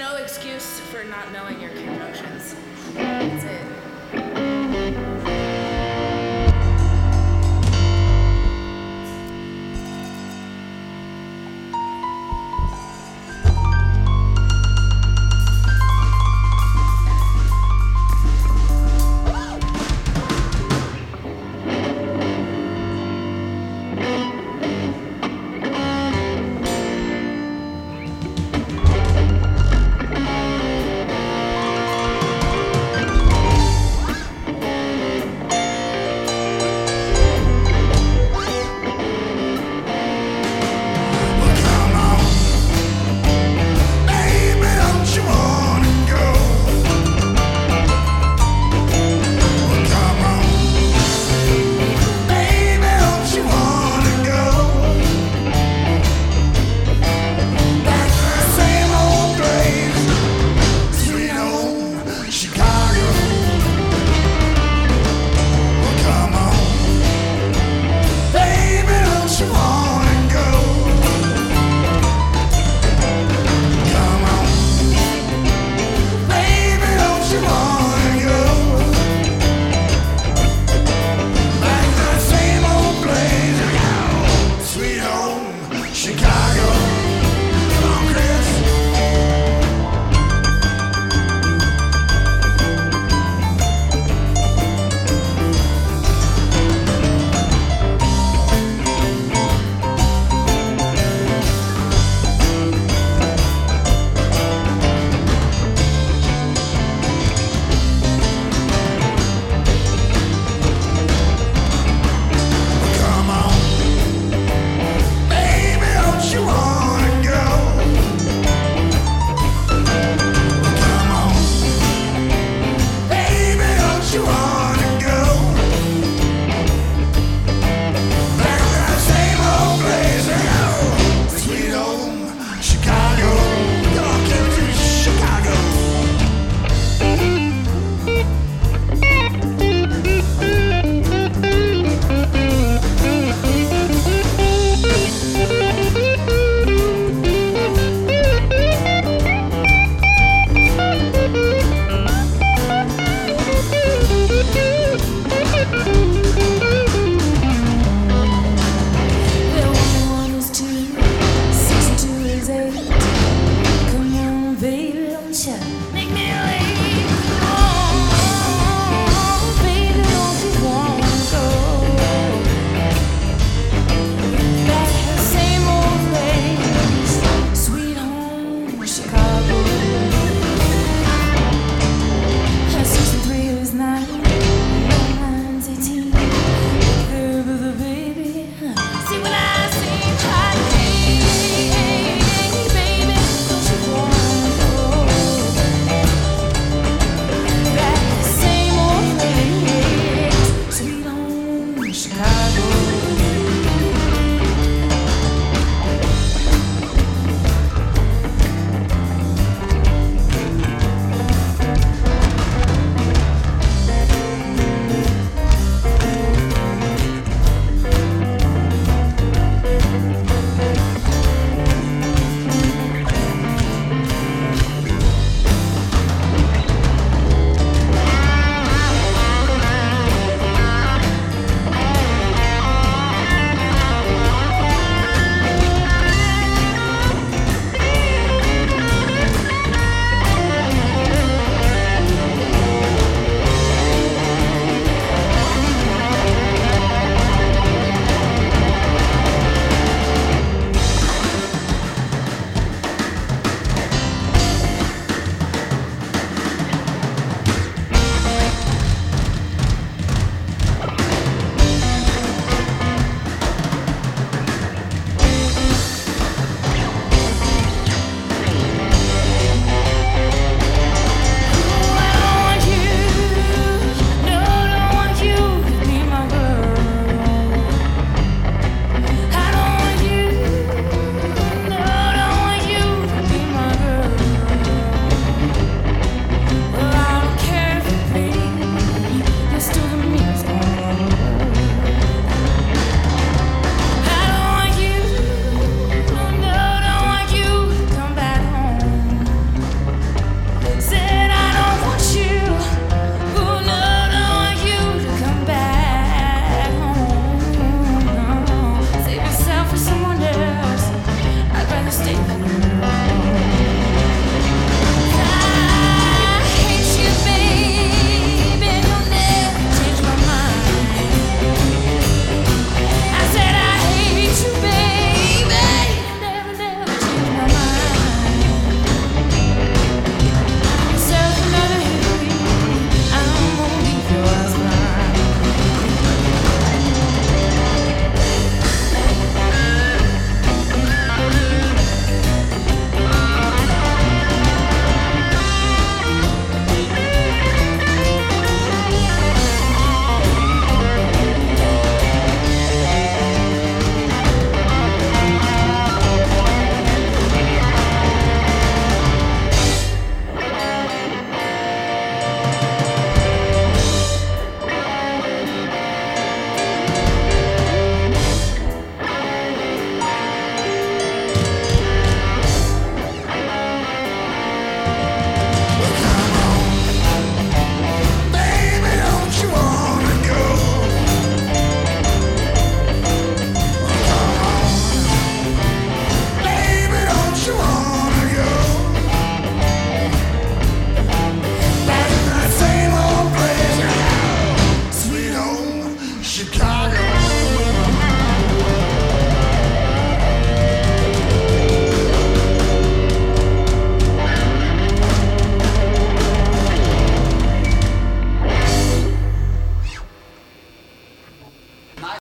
no excuse for not knowing your conjunctions. That's it.